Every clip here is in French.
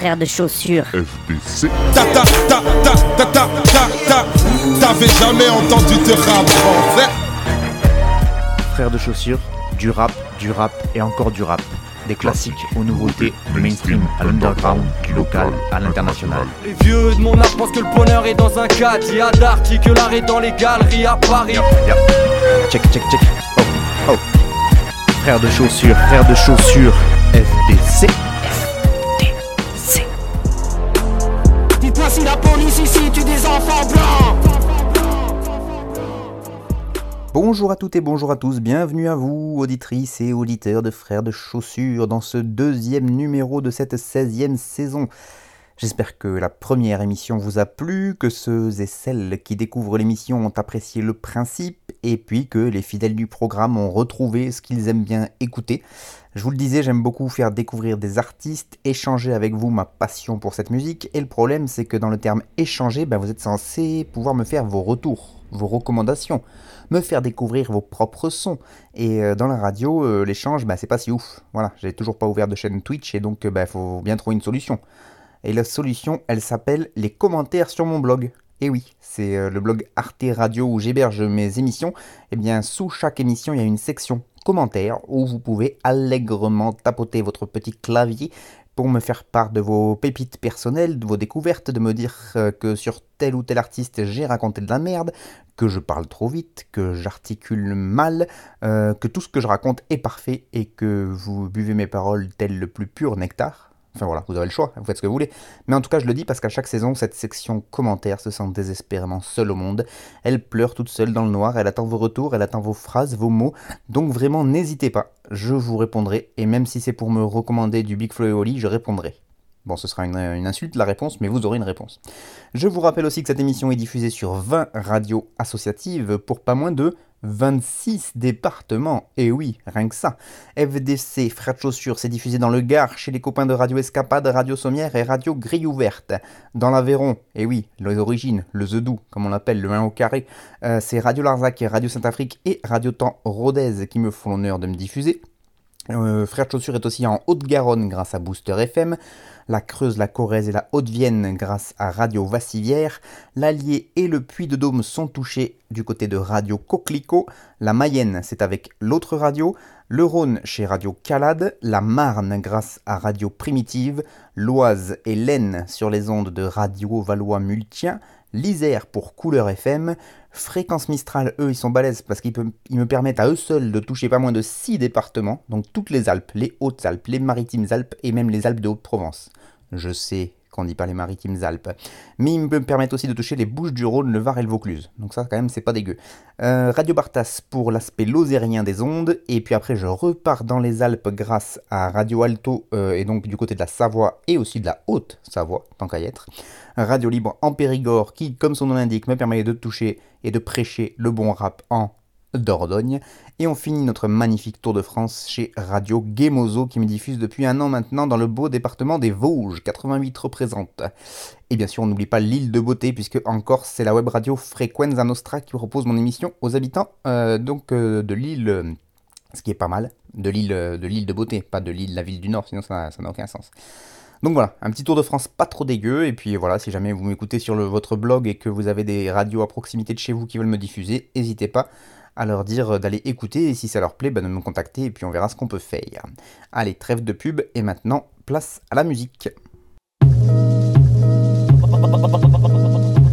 frères de chaussures. FDC. Ta ta ta ta ta ta ta ta. T'avais jamais entendu de rap français Frères de chaussures, du rap, du rap et encore du rap. Des classiques aux nouveautés, du mainstream à l'underground, du local à l'international. Les vieux de mon âge pensent que le bonheur est dans un cadre. Il y a d'arty que l'art est dans les galeries à Paris. Check, check, check. Oh, oh. Frères de chaussures, frères de chaussures, FDC. Bonjour à toutes et bonjour à tous, bienvenue à vous, auditrices et auditeurs de Frères de Chaussures, dans ce deuxième numéro de cette 16e saison. J'espère que la première émission vous a plu, que ceux et celles qui découvrent l'émission ont apprécié le principe, et puis que les fidèles du programme ont retrouvé ce qu'ils aiment bien écouter. Je vous le disais, j'aime beaucoup faire découvrir des artistes, échanger avec vous ma passion pour cette musique, et le problème c'est que dans le terme échanger, ben, vous êtes censé pouvoir me faire vos retours, vos recommandations, me faire découvrir vos propres sons. Et euh, dans la radio, euh, l'échange, ben, c'est pas si ouf. Voilà, j'ai toujours pas ouvert de chaîne Twitch, et donc il ben, faut bien trouver une solution. Et la solution, elle s'appelle les commentaires sur mon blog. Et oui, c'est euh, le blog Arte Radio où j'héberge mes émissions. Et bien, sous chaque émission, il y a une section commentaires où vous pouvez allègrement tapoter votre petit clavier me faire part de vos pépites personnelles, de vos découvertes, de me dire euh, que sur tel ou tel artiste j'ai raconté de la merde, que je parle trop vite, que j'articule mal, euh, que tout ce que je raconte est parfait et que vous buvez mes paroles tel le plus pur nectar. Enfin voilà, vous avez le choix, vous faites ce que vous voulez. Mais en tout cas, je le dis parce qu'à chaque saison, cette section commentaires se sent désespérément seule au monde. Elle pleure toute seule dans le noir, elle attend vos retours, elle attend vos phrases, vos mots. Donc vraiment, n'hésitez pas, je vous répondrai. Et même si c'est pour me recommander du Big Flo et Oli, je répondrai. Bon, ce sera une, une, insulte la réponse, mais vous aurez une réponse. Je vous rappelle aussi que cette émission est diffusée sur 20 radios associatives pour pas moins de 26 départements, et oui, rien que ça. FDC, de Chaussures, c'est diffusé dans le Gard, chez les copains de Radio Escapade, Radio Sommière et Radio Grille Ouverte. Dans l'Aveyron, et oui, les origines, le Zedou, comme on l'appelle, le 1 au carré, euh, c'est Radio Larzac, Radio Saint-Afrique et Radio Temps Rodez qui me font l'honneur de me diffuser. Euh, Frères de Chaussures est aussi en Haute-Garonne grâce à Booster FM, la Creuse, la Corrèze et la Haute-Vienne grâce à Radio Vassivière, l'Allier et le Puy-de-Dôme sont touchés du côté de Radio Coquelicot, la Mayenne c'est avec l'autre radio, le Rhône chez Radio Calade, la Marne grâce à Radio Primitive, l'Oise et l'Aisne sur les ondes de Radio Valois-Multien, l'Isère pour Couleur FM, Fréquence Mistral, eux, ils sont balèzes parce qu'ils me permettent à eux seuls de toucher pas moins de 6 départements, donc toutes les Alpes, les Hautes-Alpes, les Maritimes Alpes et même les Alpes de Haute-Provence. Je sais qu'on dit pas les Maritimes Alpes. Mais ils me permettent aussi de toucher les Bouches du Rhône, le Var et le Vaucluse. Donc ça, quand même, c'est pas dégueu. Euh, Radio Bartas pour l'aspect lozérien des ondes. Et puis après, je repars dans les Alpes grâce à Radio Alto, euh, et donc du côté de la Savoie et aussi de la Haute-Savoie, tant qu'à y être. Radio Libre en Périgord, qui, comme son nom l'indique, me permet de toucher et de prêcher le bon rap en Dordogne. Et on finit notre magnifique tour de France chez Radio Gemozo qui me diffuse depuis un an maintenant dans le beau département des Vosges, 88 représente. Et bien sûr, on n'oublie pas l'île de beauté puisque en Corse, c'est la web radio Frequenza Nostra qui propose mon émission aux habitants euh, donc euh, de l'île, ce qui est pas mal, de l'île de l'île de beauté, pas de l'île la ville du Nord, sinon ça n'a aucun sens. Donc voilà, un petit tour de France pas trop dégueu, et puis voilà, si jamais vous m'écoutez sur votre blog et que vous avez des radios à proximité de chez vous qui veulent me diffuser, n'hésitez pas à leur dire d'aller écouter, et si ça leur plaît, bah, de me contacter, et puis on verra ce qu'on peut faire. Allez, trêve de pub, et maintenant, place à la musique.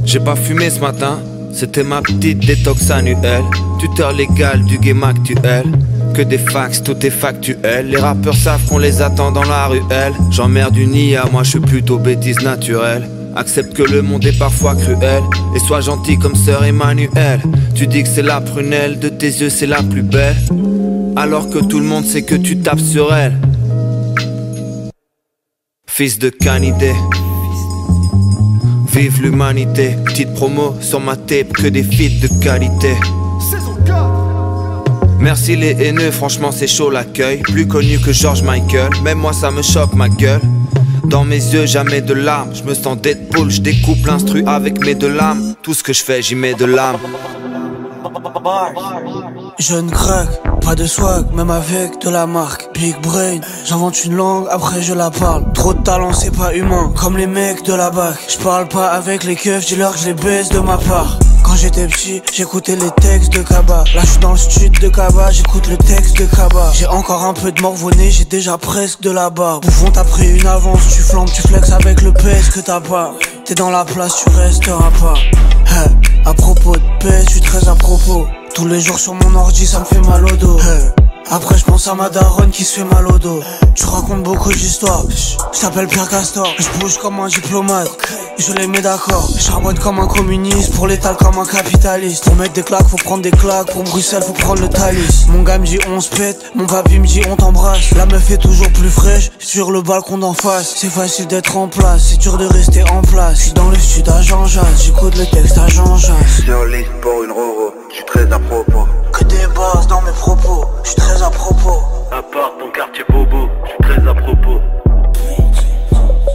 J'ai pas fumé ce matin, c'était ma petite détox annuelle, tuteur légal du game actuel que des fax, tout est factuel. Les rappeurs savent qu'on les attend dans la ruelle. J'emmerde une IA, moi je suis plutôt bêtise naturelle. Accepte que le monde est parfois cruel. Et sois gentil comme sœur Emmanuel. Tu dis que c'est la prunelle de tes yeux c'est la plus belle. Alors que tout le monde sait que tu tapes sur elle. Fils de canidé Vive l'humanité. Petite promo sur ma tape que des feats de qualité. Merci les haineux, franchement c'est chaud l'accueil. Plus connu que George Michael. Même moi ça me choque ma gueule dans mes yeux, jamais de larmes. Je me sens Deadpool, je découpe l'instru avec mes deux lames. Tout ce que je fais, j'y mets de l'âme. Jeune crack, pas de swag, même avec de la marque. Big brain, j'invente une langue, après je la parle. Trop de talent, c'est pas humain, comme les mecs de la bac. Je parle pas avec les keufs, dis-leur que je les baisse de ma part. J'étais petit, j'écoutais les textes de Kaba. Là, je suis dans le stud de Kaba, j'écoute le texte de Kaba. J'ai encore un peu de morvonné, j'ai déjà presque de barbe. Bouffon, t'as pris une avance, tu flambes, tu flexes avec le PS que t'as pas. T'es dans la place, tu resteras pas. Hey, à propos de PS, je suis très à propos. Tous les jours sur mon ordi, ça me fait mal au dos. Après je pense à ma daronne qui se fait mal au dos. Tu racontes beaucoup d'histoires. Je t'appelle Pierre Castor. Je bouge comme un diplomate. Je les mets d'accord. Charbonne comme un communiste Pour l'étal comme un capitaliste. Pour mettre des claques faut prendre des claques. Pour Bruxelles faut prendre le talis Mon gars me dit on se pète. Mon papy me dit on t'embrasse. La meuf est toujours plus fraîche Sur le balcon d'en face. C'est facile d'être en place. C'est dur de rester en place. Je dans le sud à Jean Jass J'écoute le texte à Jean Jass Sur liste pour une roro Je suis très à propos. Que des bases dans mes propos. Je suis très à propos. À part ton quartier bobo, je suis très à propos.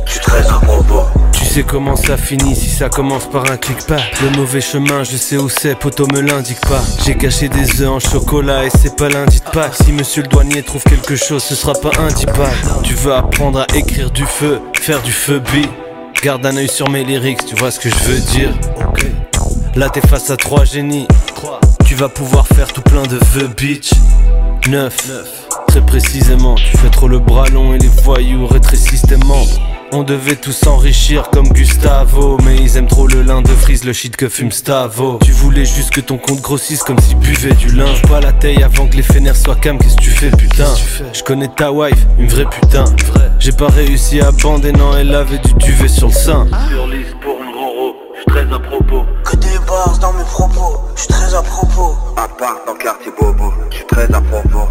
Je suis très à propos. Tu sais comment ça finit si ça commence par un clic pas. Le mauvais chemin, je sais où c'est, poto me l'indique pas. J'ai caché des œufs en chocolat et c'est pas lundi de Pâques. Si monsieur le douanier trouve quelque chose, ce sera pas un dipac Tu veux apprendre à écrire du feu, faire du feu bi. Garde un œil sur mes lyrics, tu vois ce que je veux dire. Là t'es face à trois génies Tu vas pouvoir faire tout plein de vœux bitch Neuf, très précisément Tu fais trop le bras long et les voyous rétrécissent tes membres on devait tous s'enrichir comme Gustavo Mais ils aiment trop le lin de frise, le shit que fume Stavo. Tu voulais juste que ton compte grossisse comme si buvait du linge Pas la taille avant que les fénères soient cam, qu'est-ce que tu fais putain? Je connais ta wife, une vraie putain. J'ai pas réussi à bander, non elle avait du duvet sur le sein très à propos. Que des bases dans mes propos, je suis très à propos. À part dans le quartier bobo, je suis très à propos.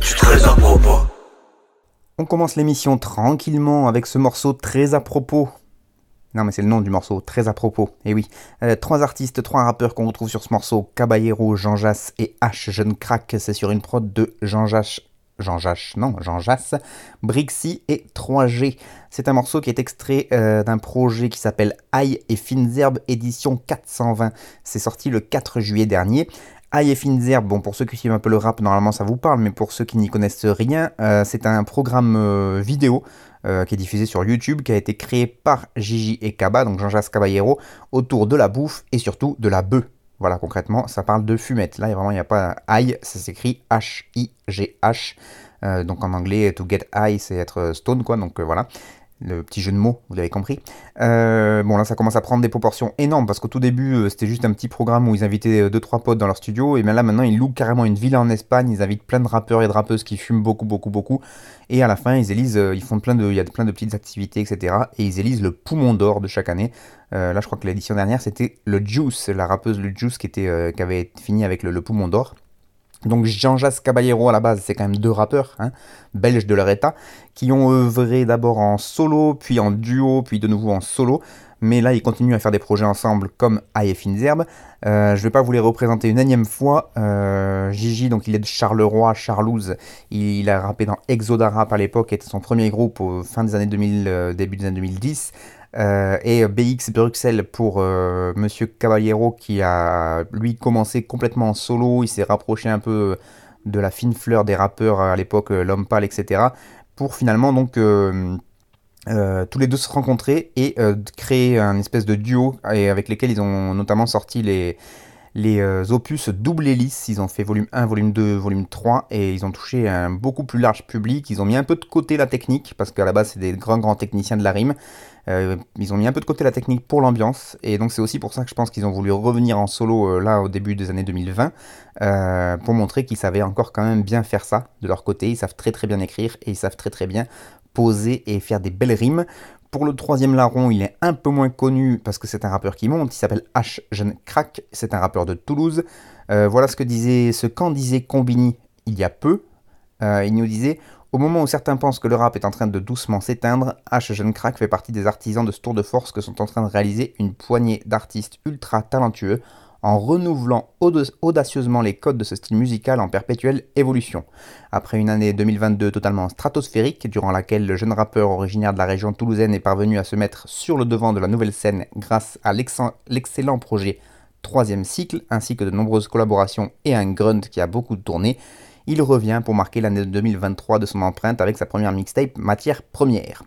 Je suis très à propos. On commence l'émission tranquillement avec ce morceau très à propos. Non mais c'est le nom du morceau, très à propos. Et oui, Euh, trois artistes, trois rappeurs qu'on retrouve sur ce morceau, Caballero, Jean Jass et H Jeune Crack. C'est sur une prod de Jean Jass, Jean Jass, non, Jean Jass, Brixie et 3G. C'est un morceau qui est extrait euh, d'un projet qui s'appelle Aïe et Fines Herbes édition 420. C'est sorti le 4 juillet dernier. Aïe et Fines Herbes, bon pour ceux qui suivent un peu le rap, normalement ça vous parle, mais pour ceux qui n'y connaissent rien, euh, c'est un programme euh, vidéo qui est diffusé sur YouTube, qui a été créé par Gigi et Kaba, donc Jean-Jacques Caballero, autour de la bouffe et surtout de la bœuf. Voilà, concrètement, ça parle de fumette. Là, vraiment, il n'y a pas aïe, ça s'écrit H-I-G-H. Donc en anglais, to get high, c'est être stone, quoi. Donc voilà, le petit jeu de mots, vous l'avez compris. Euh, bon, là, ça commence à prendre des proportions énormes parce qu'au tout début, euh, c'était juste un petit programme où ils invitaient 2-3 potes dans leur studio. Et bien là, maintenant, ils louent carrément une villa en Espagne. Ils invitent plein de rappeurs et de rappeuses qui fument beaucoup, beaucoup, beaucoup. Et à la fin, ils élisent, euh, ils font plein de, il y a plein de petites activités, etc. Et ils élisent le poumon d'or de chaque année. Euh, là, je crois que l'édition dernière, c'était le Juice, la rappeuse le Juice qui, était, euh, avait fini avec le poumon d'or. Donc Jean-Jacques Caballero à la base, c'est quand même deux rappeurs, hein, belges de leur état, qui ont œuvré d'abord en solo, puis en duo, puis de nouveau en solo. Mais là, ils continuent à faire des projets ensemble comme Aïe et Fines Herbes. Euh, je vais pas vous les représenter une énième fois. Euh, Gigi, donc il est de Charleroi, Charlouse. Il, a rappé dans Exoda Rap à l'époque, était son premier groupe au fin des années 2000, euh, début des années 2010. Euh, et BX Bruxelles pour euh, Monsieur Caballero qui a lui commencé complètement en solo, il s'est rapproché un peu de la fine fleur des rappeurs à l'époque, euh, L'Homme Pâle, etc. Pour finalement donc euh, euh, tous les deux se rencontrer et euh, créer un espèce de duo avec lesquels ils ont notamment sorti les, les euh, opus double hélice. Ils ont fait volume 1, volume 2, volume 3 et ils ont touché un beaucoup plus large public. Ils ont mis un peu de côté la technique parce qu'à la base c'est des grands grands techniciens de la rime. Euh, ils ont mis un peu de côté la technique pour l'ambiance et donc c'est aussi pour ça que je pense qu'ils ont voulu revenir en solo euh, là au début des années 2020 euh, pour montrer qu'ils savaient encore quand même bien faire ça de leur côté. Ils savent très très bien écrire et ils savent très très bien poser et faire des belles rimes. Pour le troisième larron, il est un peu moins connu parce que c'est un rappeur qui monte. Il s'appelle H Jeune Crack. C'est un rappeur de Toulouse. Euh, voilà ce que disait, ce qu'en disait Combini il y a peu. Euh, il nous disait au moment où certains pensent que le rap est en train de doucement s'éteindre, H Jeune Crack fait partie des artisans de ce tour de force que sont en train de réaliser une poignée d'artistes ultra talentueux en renouvelant auda- audacieusement les codes de ce style musical en perpétuelle évolution. Après une année 2022 totalement stratosphérique, durant laquelle le jeune rappeur originaire de la région toulousaine est parvenu à se mettre sur le devant de la nouvelle scène grâce à l'excellent projet troisième cycle, ainsi que de nombreuses collaborations et un grunt qui a beaucoup tourné, il revient pour marquer l'année 2023 de son empreinte avec sa première mixtape Matière Première.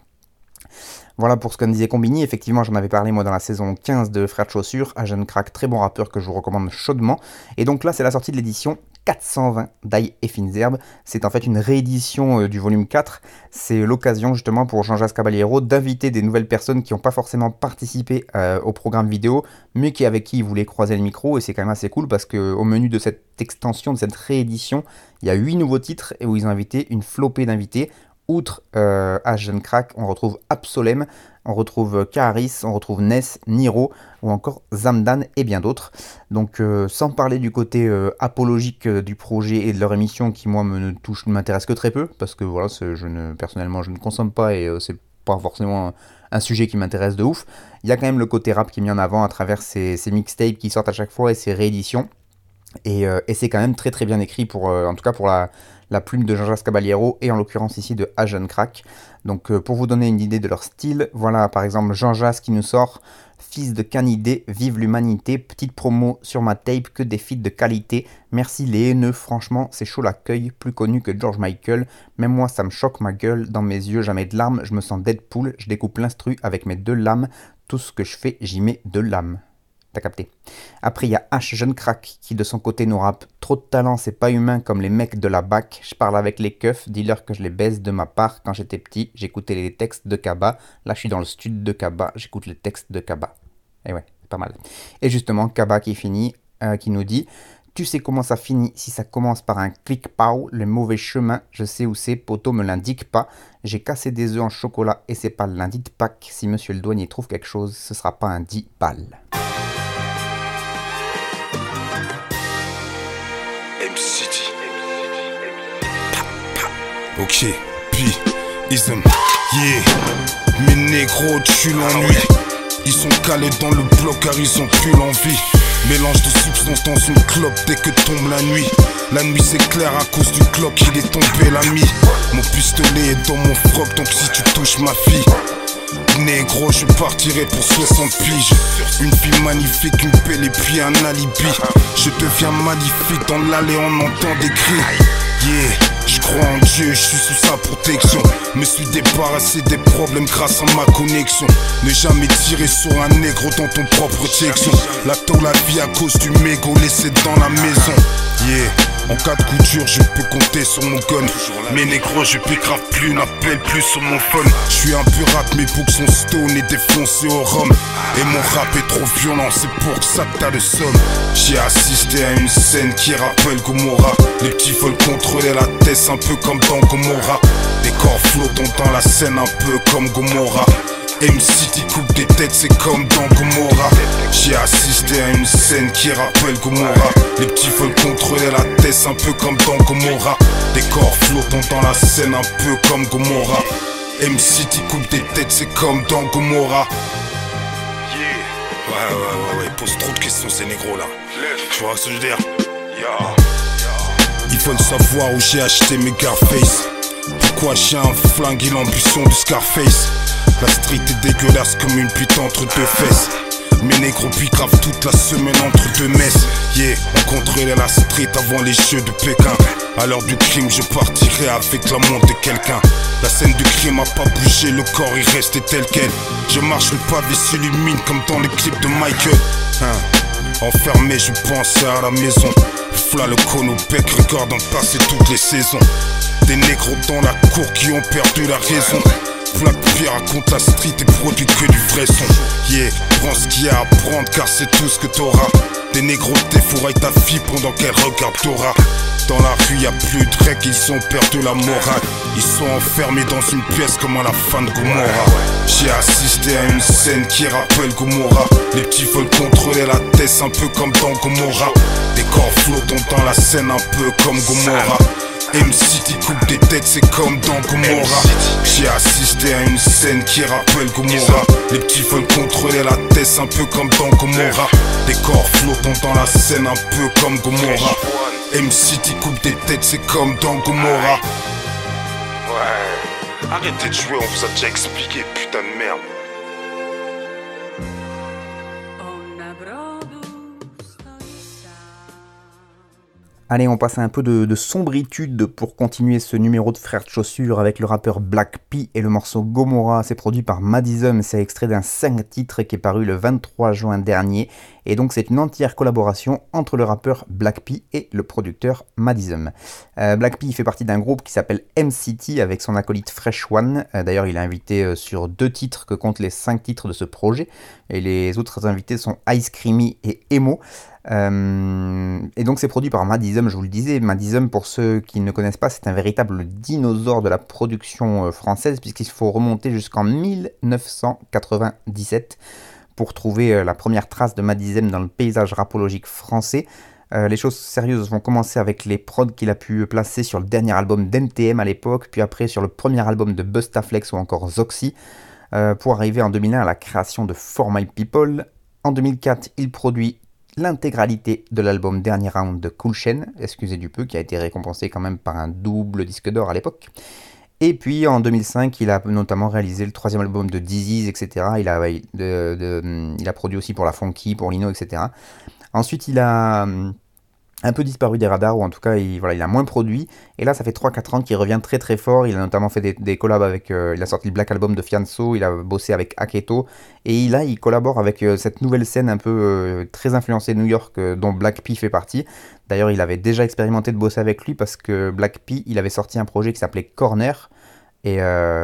Voilà pour ce qu'on disait Combini. Effectivement, j'en avais parlé moi dans la saison 15 de Frères de Chaussures, un jeune crack très bon rappeur que je vous recommande chaudement. Et donc là, c'est la sortie de l'édition 420 d'Aïe et Fines Herbes. C'est en fait une réédition euh, du volume 4. C'est l'occasion justement pour Jean-Jacques Caballero d'inviter des nouvelles personnes qui n'ont pas forcément participé euh, au programme vidéo, mais qui avec qui il voulait croiser le micro. Et c'est quand même assez cool parce qu'au menu de cette extension, de cette réédition, il y a 8 nouveaux titres et où ils ont invité une flopée d'invités. Outre euh, Crack, on retrouve Absolem, on retrouve Karis, on retrouve Ness, Niro ou encore Zamdan et bien d'autres. Donc euh, sans parler du côté euh, apologique euh, du projet et de leur émission qui moi me touche, ne m'intéresse que très peu parce que voilà, je ne, personnellement je ne consomme pas et c'est pas forcément un sujet qui m'intéresse de ouf. Il y a quand même le côté rap qui est mis en avant à travers ces, mixtapes qui sortent à chaque fois et ces rééditions. Et, et c'est quand même très très bien écrit pour, en tout cas pour la, plume de Jean-Jacques Caballero et en l'occurrence ici de Ajan Crack. Donc euh, pour vous donner une idée de leur style, voilà par exemple Jean-Jacques qui nous sort Fils de canidé, vive l'humanité, petite promo sur ma tape, que des feats de qualité. Merci les haineux, franchement, c'est chaud l'accueil, plus connu que George Michael. Même moi, ça me choque ma gueule, dans mes yeux, jamais de larmes, je me sens Deadpool, je découpe l'instru avec mes deux lames, tout ce que je fais, j'y mets de l'âme. T'as capté. Après, il y a H, jeune crack, qui de son côté nous rappe Trop de talent, c'est pas humain comme les mecs de la bac. Je parle avec les keufs, dis-leur que je les baise de ma part. Quand j'étais petit, j'écoutais les textes de Kaba. Là, je suis dans le studio de Kaba, j'écoute les textes de Kaba. Et eh ouais, c'est pas mal. Et justement, Kaba qui finit, euh, qui nous dit Tu sais comment ça finit si ça commence par un clic-pow, le mauvais chemin, je sais où c'est, poteau me l'indique pas. J'ai cassé des œufs en chocolat et c'est pas le lundi de Pâques. Si monsieur le douanier trouve quelque chose, ce sera pas un 10 balles. Ok, puis, ism, yeah. Mes négros tu l'ennui. Ils sont calés dans le bloc car ils ont plus l'envie. Mélange de substances dans une clope dès que tombe la nuit. La nuit c'est clair à cause du clock, il est tombé l'ami. Mon pistolet est dans mon froc, donc si tu touches ma fille. Négro, je partirai pour 60 piges. Une fille magnifique, une pelle et puis un alibi. Je deviens magnifique dans l'allée, on entend des cris. Yeah. Je crois en Dieu, je suis sous sa protection. Me suis débarrassé des problèmes grâce à ma connexion. Ne jamais tirer sur un négro dans ton propre protection. La la vie à cause du mégot laissé dans la maison. Yeah. En cas de coup dur, je peux compter sur mon gun. Mes négros, je grave plus, n'appelle plus sur mon phone. Je suis un rap, mes boucs sont stone et défoncés au rhum. Et mon rap est trop violent, c'est pour ça que t'as le somme. J'ai assisté à une scène qui rappelle Gomorra. Les petits veulent contrôler la tête, un peu comme dans Gomorra. Des corps flottants dans la scène, un peu comme Gomorra. MC qui coupe des têtes, c'est comme dans Gomorra. J'ai assisté à une scène qui rappelle Gomorra. Les petits veulent contrôler la tête, un peu comme dans Gomorra. Des corps flottants dans la scène, un peu comme Gomorra. MC qui coupe des têtes, c'est comme dans Gomorra. Ouais, ouais, ouais, ouais, pose trop de questions ces négros là. Tu vois ce que je veux dire? Ils veulent savoir où j'ai acheté mes Garface. Pourquoi j'ai un flingue et l'ambition du Scarface? La street est dégueulasse comme une pute entre deux fesses. Mes négros puis toute la semaine entre deux messes. Yeah, on contrôlait la street avant les jeux de Pékin. À l'heure du crime, je partirai avec la montre de quelqu'un. La scène du crime a pas bougé, le corps il restait tel quel. Je marche, le pavé s'illumine comme dans les clips de Michael. Hein. Enfermé, je pensais à la maison. Fla le bec, regarde en passer toutes les saisons. Des négros dans la cour qui ont perdu la raison. Black Pierre raconte la street et produit que du vrai son. Yeah, prends ce qu'il y a à prendre car c'est tout ce que t'auras. Des négros défouraillent ta fille pendant qu'elle regarde Dora. Dans la rue y a plus de règles, ils ont perdu la morale. Ils sont enfermés dans une pièce comme à la fin de Gomorra. J'ai assisté à une scène qui rappelle Gomorra. Les petits veulent contrôler la tête un peu comme dans Gomorra. Des corps flottants dans la scène un peu comme Gomorra. MC qui coupe des têtes, c'est comme dans Gomorra. J'ai assisté à une scène qui rappelle Gomorra. Les petits veulent contrôler la tête, un peu comme dans Gomorra. Des corps flottants dans la scène, un peu comme Gomorra. MC qui coupe des têtes, c'est comme dans Gomorra. Ouais, arrêtez de jouer, on vous a déjà expliqué, putain de merde. Allez, on passe à un peu de, sombritude pour continuer ce numéro de Frères de Chaussures avec le rappeur Black P et le morceau Gomorrah. C'est produit par Madism, c'est extrait d'un 5 titres qui est paru le 23 juin dernier. Et donc c'est une entière collaboration entre le rappeur Black P et le producteur Madism. Euh, Black P fait partie d'un groupe qui s'appelle MCT avec son acolyte Fresh One. Euh, d'ailleurs, il est invité euh, sur deux titres que comptent les 5 titres de ce projet. Et les autres invités sont Ice Creamy et Emo. Euh, et donc c'est produit par Madism, je vous le disais. Madism, pour ceux qui ne connaissent pas, c'est un véritable dinosaure de la production française, puisqu'il faut remonter jusqu'en 1997 pour trouver euh, la première trace de Madism dans le paysage rapologique français. les choses sérieuses vont commencer avec les prods qu'il a pu placer sur le dernier album d'NTM à l'époque, puis après sur le premier album de Bustaflex ou encore Zoxy, pour arriver en 2001 à la création de For My People. En 2004, il produit l'intégralité de l'album Dernier Round de Cool Chain, excusez du peu, qui a été récompensé quand même par un double disque d'or à l'époque. Et puis en 2005, il a notamment réalisé le troisième album de Disease, etc. Il a, il a produit aussi pour La Funky, pour Lino, etc. Ensuite, il a un peu disparu des radars, ou en tout cas, il, voilà, il a moins produit. Et là, ça fait 3-4 ans qu'il revient très très fort. Il a notamment fait des, collabs avec. Euh, il a sorti le Black Album de Fianso, il a bossé avec Aketo. Et là, il collabore avec euh, cette nouvelle scène un peu euh, très influencée New York, dont Black P fait partie. D'ailleurs, il avait déjà expérimenté de bosser avec lui parce que Black P, il avait sorti un projet qui s'appelait Corner. Et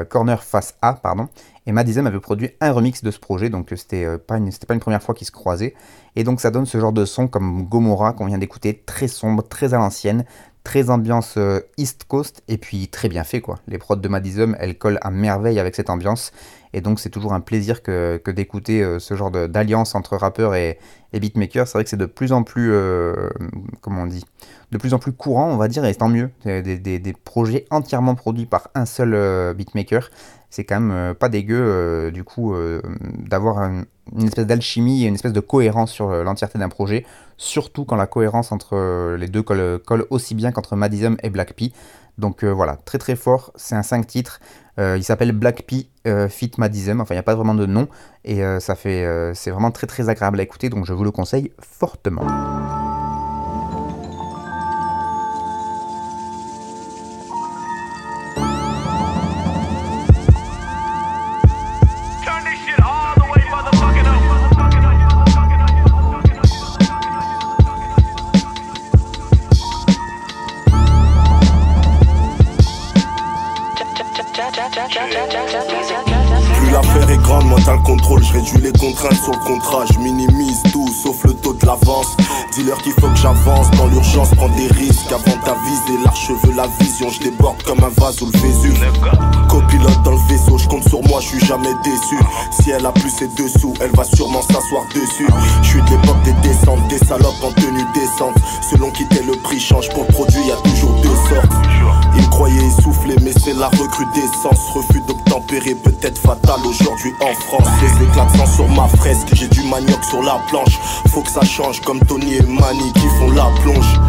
Corner Face A, pardon. Et Madison avait produit un remix de ce projet, donc c'était pas, une, pas une première fois qu'ils se croisaient. Et donc ça donne ce genre de son comme Gomorrah qu'on vient d'écouter, très sombre, très à l'ancienne, très ambiance euh, East Coast et puis très bien fait quoi. Les prods de Madism, elles collent à merveille avec cette ambiance et donc c'est toujours un plaisir que, d'écouter euh, ce genre d'alliance entre rappeurs et, beatmakers. C'est vrai que c'est de plus en plus, euh, comment on dit, de plus en plus courant on va dire et tant mieux. Des, projets entièrement produits par un seul beatmaker c'est quand même pas dégueu du coup d'avoir une espèce d'alchimie et une espèce de cohérence sur l'entièreté d'un projet, surtout quand la cohérence entre les deux colle, aussi bien qu'entre Madism et Black P. Donc voilà, très très fort, c'est un 5 titres, il s'appelle Black P Fit Madism, enfin il n'y a pas vraiment de nom, et ça fait, c'est vraiment très très agréable à écouter, donc je vous le conseille fortement. L'avance. Dis-leur qu'il faut que j'avance dans l'urgence, prends des risques avant d'aviser l'archeveux, la vision, je déborde comme un vase ou le Vésuve. Copilote dans le vaisseau, je compte sur moi, je suis jamais déçu. Si elle a plus ses dessous, elle va sûrement s'asseoir dessus. Je suis de l'époque des descentes, des salopes en tenue décente. Selon qui t'es le prix change pour le produit, y a toujours deux sortes. Croyait essoufflé, mais c'est la recrudescence. Refus d'obtempérer, peut-être fatal aujourd'hui en France. Les éclats sur ma fresque, j'ai du manioc sur la planche. Faut que ça change comme Tony et Manny qui font la plonge.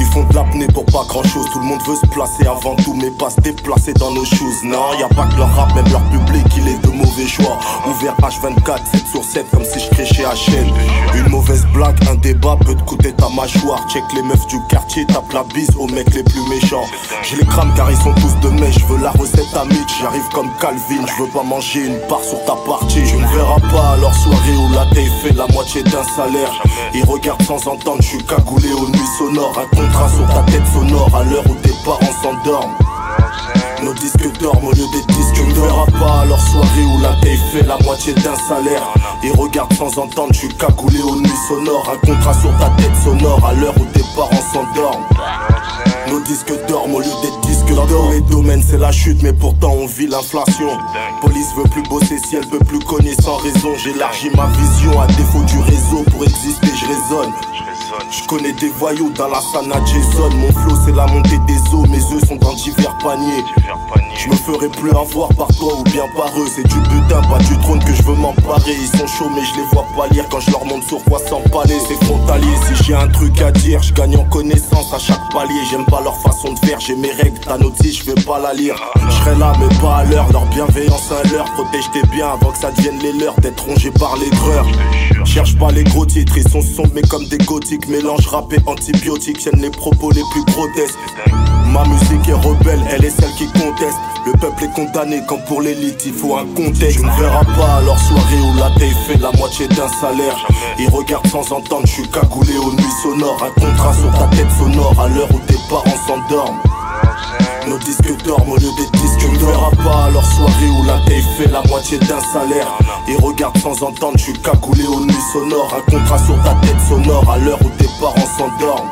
Ils font de l'apnée pour pas grand chose, tout le monde veut se placer avant tout, mais pas se déplacer dans nos choses. Non, y a pas que leur rap, même leur public, il est de mauvais choix. Ouvert H24, 7 sur 7, comme si je chez HN. Une mauvaise blague, un débat peut te coûter ta mâchoire. Check les meufs du quartier, tape la bise aux mecs les plus méchants. Je les crame car ils sont tous de mèche, je veux la recette à Mitch. J'arrive comme Calvin, je veux pas manger une part sur ta partie. Je ne verrai pas à leur soirée où la taille fait la moitié d'un salaire. Ils regardent sans entendre, je suis cagoulé aux nuits sonores. Contrat sur ta tête sonore à l'heure où tes parents s'endorment. Nos disques dorment au lieu des disques ne verra pas à leur soirée où la taille fait la moitié d'un salaire Ils regardent sans entendre, je suis cagoulé aux nuits sonores Un contrat sur ta tête sonore à l'heure où tes parents s'endorment nos disques dorment au lieu des disques d'or. Dans les domaines, c'est la chute, mais pourtant on vit l'inflation. Police veut plus bosser si elle peut plus connaître sans raison. J'élargis ma vision à défaut du réseau pour exister, je raisonne. Je connais des voyous dans la sana Jason. Mon flow, c'est la montée des eaux. Mes œufs sont dans divers paniers. Je me ferai plus avoir par toi ou bien par eux. C'est du butin, pas du trône que je veux m'emparer. Ils sont chauds, mais je les vois pas lire quand je leur montre sur quoi s'empaler. C'est frontalier. Si j'ai un truc à dire, je gagne en connaissance à chaque palier. J'aime pas leur façon de faire, j'ai mes règles. Ta notice, je vais pas la lire. Je serai là, mais pas à l'heure. Leur bienveillance à l'heure. Protège tes biens avant que ça devienne les leurs. D'être rongé par les Cherche pas les gros titres, ils sont sombres mais comme des gothiques, mélange rap et antibiotiques, tiennent les propos les plus grotesques. Ma musique est rebelle, elle est celle qui conteste. Le peuple est condamné quand pour l'élite il faut un contexte. Tu ne verras pas à leur soirée où la taille fait la moitié d'un salaire. Ils regardent sans entendre, je suis cagoulé aux nuits sonores. Un contrat sur ta tête sonore à l'heure où tes parents s'endorment. Nos disques dorment au lieu des disques Tu verras pas. À leur soirée où la taille fait la moitié d'un salaire. Ils regardent sans entendre, je suis aux nuits sonores Un contrat sur ta tête sonore à l'heure où tes parents s'endorment.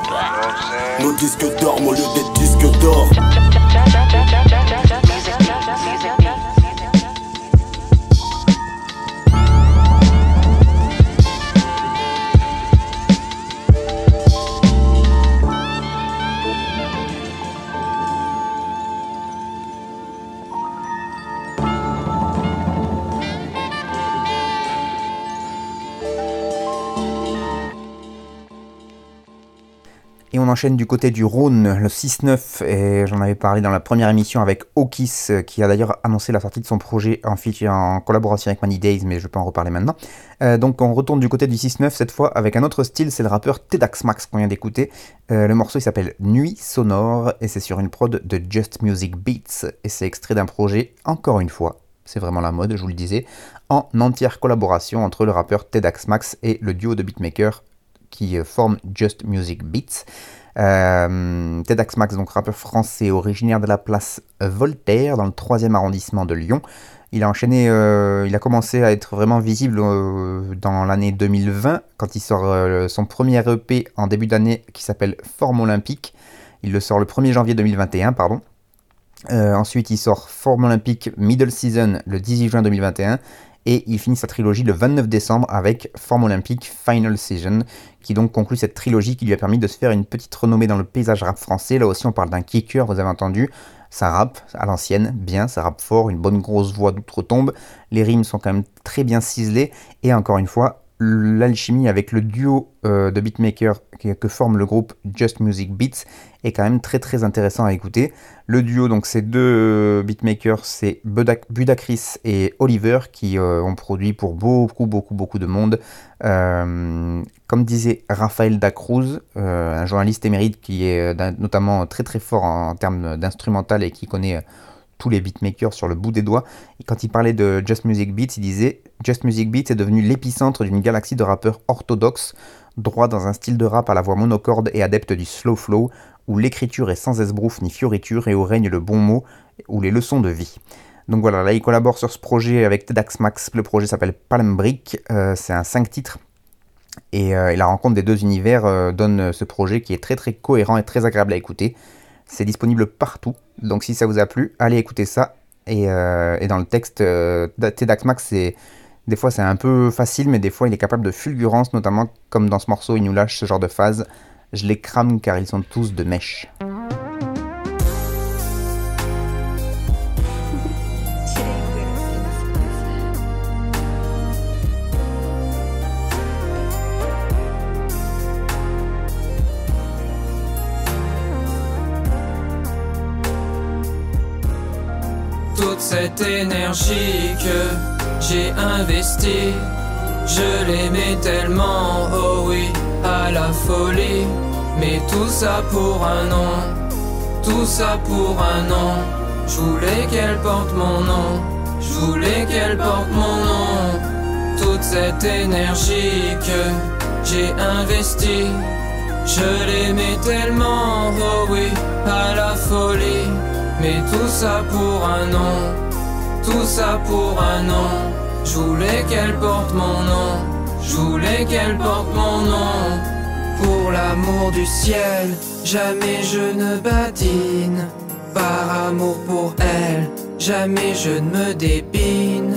Nos disques dorment au lieu des disques d'or on enchaîne du côté du Rhône, le 6-9, et j'en avais parlé dans la première émission avec Okis, qui a d'ailleurs annoncé la sortie de son projet en, en collaboration avec Money Days, mais je peux en reparler maintenant. Euh, donc on retourne du côté du 6-9 cette fois avec un autre style, c'est le rappeur Tedax Max qu'on vient d'écouter. Euh, le morceau il s'appelle Nuit Sonore, et c'est sur une prod de Just Music Beats, et c'est extrait d'un projet, encore une fois, c'est vraiment la mode, je vous le disais, en entière collaboration entre le rappeur Tedax Max et le duo de beatmakers qui euh, forme Just Music Beats. Euh, Tedax Max, donc rappeur français originaire de la place Voltaire dans le 3e arrondissement de Lyon. Il a enchaîné, euh, il a commencé à être vraiment visible dans l'année 2020 quand il sort son premier EP en début d'année qui s'appelle Forme Olympique. Il le sort le 1er janvier 2021, pardon. ensuite, il sort Forme Olympique Middle Season le 18 juin 2021 et il finit sa trilogie le 29 décembre avec Forme Olympique Final Season, qui donc conclut cette trilogie qui lui a permis de se faire une petite renommée dans le paysage rap français. Là aussi, on parle d'un kicker, vous avez entendu. Ça rappe à l'ancienne, bien, ça rappe fort, une bonne grosse voix d'outre-tombe. Les rimes sont quand même très bien ciselées, et encore une fois, l'alchimie avec le duo euh, de beatmakers que, forme le groupe Just Music Beats est quand même très très intéressant à écouter. Le duo, donc ces deux euh, beatmakers, c'est Budacris et Oliver qui euh, ont produit pour beaucoup beaucoup beaucoup de monde. comme disait Raphaël Dacruz, un journaliste émérite qui est notamment très très fort en termes d'instrumental et qui connaît tous les beatmakers sur le bout des doigts. Et quand il parlait de Just Music Beats, il disait Just Music Beats est devenu l'épicentre d'une galaxie de rappeurs orthodoxes, droits dans un style de rap à la voix monocorde et adepte du slow flow, où l'écriture est sans esbrouf ni fioriture et où règne le bon mot, ou les leçons de vie. Donc voilà, là il collabore sur ce projet avec Tedax Max. Le projet s'appelle Palm Brick, euh, c'est un 5 titres. Et, euh, la rencontre des deux univers euh, donne ce projet qui est très très cohérent et très agréable à écouter. C'est disponible partout, donc si ça vous a plu, allez écouter ça. Et, euh, dans le texte, euh, Max, c'est, des fois c'est un peu facile, mais des fois il est capable de fulgurance, notamment comme dans ce morceau, il nous lâche ce genre de phase. Je les crame car ils sont tous de mèche. Énergie que j'ai investie. Je l'aimais tellement, oh oui, à la folie. Mais tout ça pour un nom, tout ça pour un nom. Je voulais qu'elle porte mon nom, je voulais qu'elle porte mon nom. Toute cette énergie que j'ai investie. Je l'aimais tellement, oh oui, à la folie. Mais tout ça pour un nom, tout ça pour un nom. Je voulais qu'elle porte mon nom, je voulais qu'elle porte mon nom. Pour l'amour du ciel, jamais je ne badine. Par amour pour elle, jamais je ne me dépine.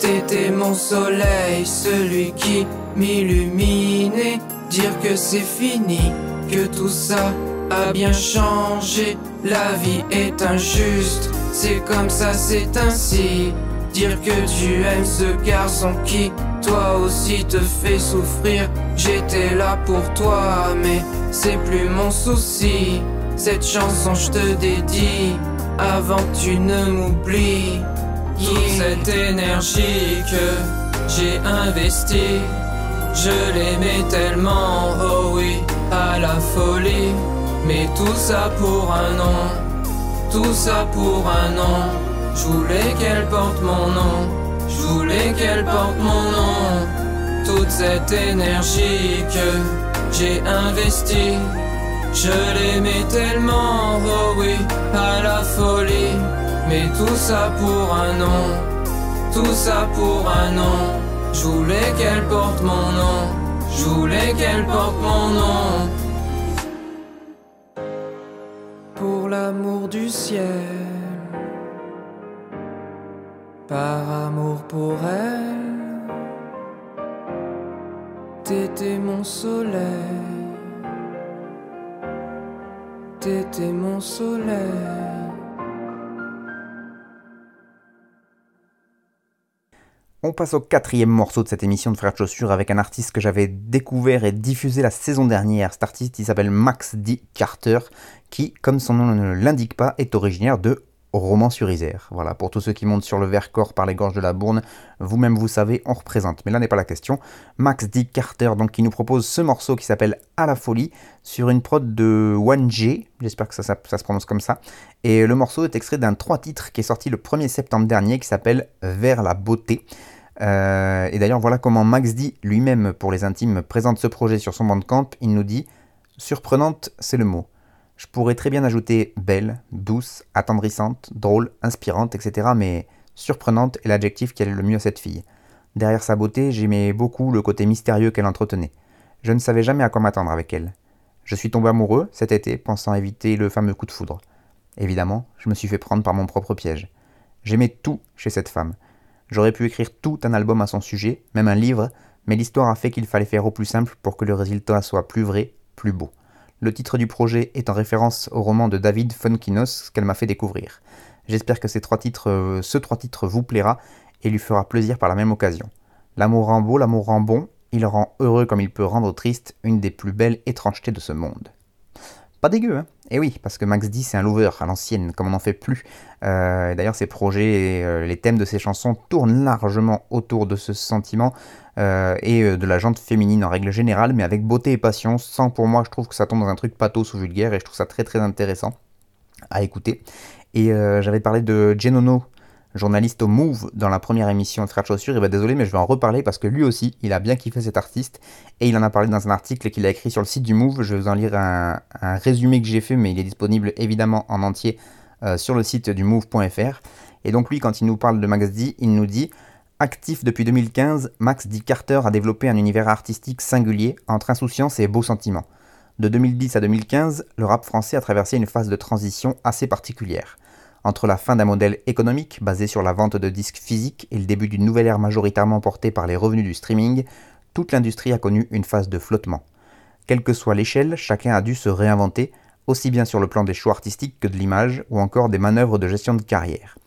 T'étais mon soleil, celui qui m'illuminait. Dire que c'est fini, que tout ça a bien changé. La vie est injuste, c'est comme ça, c'est ainsi. Dire que tu aimes ce garçon qui, toi aussi, te fait souffrir. J'étais là pour toi, mais c'est plus mon souci. Cette chanson, je te dédie avant que tu ne m'oublies. Toute cette énergie que j'ai investie Je l'aimais tellement, oh oui, à la folie. Mais tout ça pour un nom, tout ça pour un nom. Je voulais qu'elle porte mon nom, je voulais qu'elle porte mon nom. Toute cette énergie que j'ai investie, je l'aimais tellement, oh oui, à la folie. Mais tout ça pour un nom, tout ça pour un nom. Je voulais qu'elle porte mon nom, je voulais qu'elle porte mon nom. Pour l'amour du ciel, par amour pour elle, t'étais mon soleil, t'étais mon soleil. On passe au quatrième morceau de cette émission de Frères de Chaussures avec un artiste que j'avais découvert et diffusé la saison dernière. Cet artiste, s'appelle Max D. Carter, qui, comme son nom ne l'indique pas, est originaire de Romans-sur-Isère. Voilà, pour tous ceux qui montent sur le Vercors par les gorges de la Bourne, vous-même vous savez, on représente. Mais là n'est pas la question. Max D. Carter, donc, qui nous propose ce morceau qui s'appelle À la folie, sur une prod de 1G, j'espère que ça, se prononce comme ça. Et le morceau est extrait d'un trois titres qui est sorti le 1er septembre dernier, qui s'appelle Vers la beauté. Euh, et d'ailleurs, voilà comment Max D lui-même, pour les intimes, présente ce projet sur son bandcamp. Il nous dit Surprenante, c'est le mot. Je pourrais très bien ajouter belle, douce, attendrissante, drôle, inspirante, etc. Mais surprenante est l'adjectif qui allait le mieux à cette fille. Derrière sa beauté, j'aimais beaucoup le côté mystérieux qu'elle entretenait. Je ne savais jamais à quoi m'attendre avec elle. Je suis tombé amoureux cet été, pensant éviter le fameux coup de foudre. Évidemment, je me suis fait prendre par mon propre piège. J'aimais tout chez cette femme. J'aurais pu écrire tout un album à son sujet, même un livre, mais l'histoire a fait qu'il fallait faire au plus simple pour que le résultat soit plus vrai, plus beau. Le titre du projet est en référence au roman de David Funkinos qu'elle m'a fait découvrir. J'espère que ces trois titres, euh, ce trois titres vous plaira et lui fera plaisir par la même occasion. L'amour rend beau, l'amour rend bon, il rend heureux comme il peut rendre triste, une des plus belles étrangetés de ce monde. Pas dégueu, hein? Et eh oui, parce que Max D, c'est un lover à l'ancienne, comme on n'en fait plus. Euh, D'ailleurs, ses projets et euh, les thèmes de ses chansons tournent largement autour de ce sentiment euh, et de la jante féminine en règle générale, mais avec beauté et passion, sans pour moi, je trouve que ça tombe dans un truc pathos ou vulgaire, et je trouve ça très très intéressant à écouter. Et j'avais parlé de Genono journaliste au Move dans la première émission de Frères de Chaussures, et bah désolé mais je vais en reparler parce que lui aussi il a bien kiffé cet artiste et il en a parlé dans un article qu'il a écrit sur le site du Move. Je vais vous en lire un, un résumé que j'ai fait mais il est disponible évidemment en entier euh, sur le site du move.fr. Et donc lui quand il nous parle de Max D, il nous dit Actif depuis 2015, Max D. Carter a développé un univers artistique singulier entre insouciance et beaux sentiments. De 2010 à 2015, le rap français a traversé une phase de transition assez particulière. Entre la fin d'un modèle économique basé sur la vente de disques physiques et le début d'une nouvelle ère majoritairement portée par les revenus du streaming, toute l'industrie a connu une phase de flottement. Quelle que soit l'échelle, chacun a dû se réinventer, aussi bien sur le plan des choix artistiques que de l'image ou encore des manœuvres de gestion de carrière.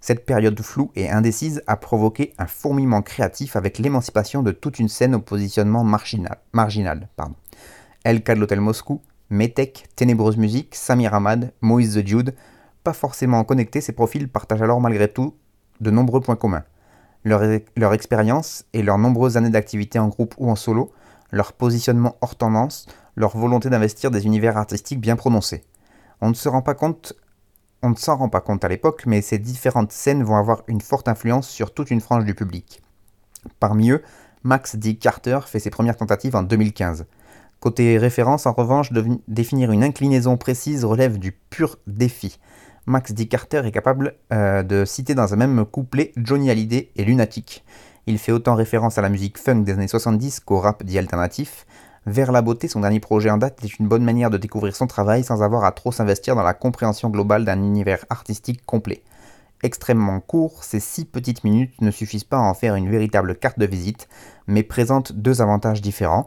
Cette période floue et indécise a provoqué un fourmillement créatif avec l'émancipation de toute une scène au positionnement marginal. marginal pardon. El de l'Hôtel Moscou, Metek, Ténébreuse Musique, Samir Ahmad, Moïse the Jude, pas forcément connectés, ces profils partagent alors malgré tout de nombreux points communs. Leur, expérience et leurs nombreuses années d'activité en groupe ou en solo, leur positionnement hors tendance, leur volonté d'investir des univers artistiques bien prononcés. On ne se rend pas compte, on ne s'en rend pas compte à l'époque, mais ces différentes scènes vont avoir une forte influence sur toute une frange du public. Parmi eux, Max D. Carter fait ses premières tentatives en 2015. Côté référence, en revanche, définir une inclinaison précise relève du pur défi. Max D. Carter est capable euh, de citer dans un même couplet Johnny Hallyday et Lunatic. Il fait autant référence à la musique funk des années 70 qu'au rap dit alternatif. Vers la beauté, son dernier projet en date, est une bonne manière de découvrir son travail sans avoir à trop s'investir dans la compréhension globale d'un univers artistique complet. Extrêmement court, ces six petites minutes ne suffisent pas à en faire une véritable carte de visite, mais présentent deux avantages différents.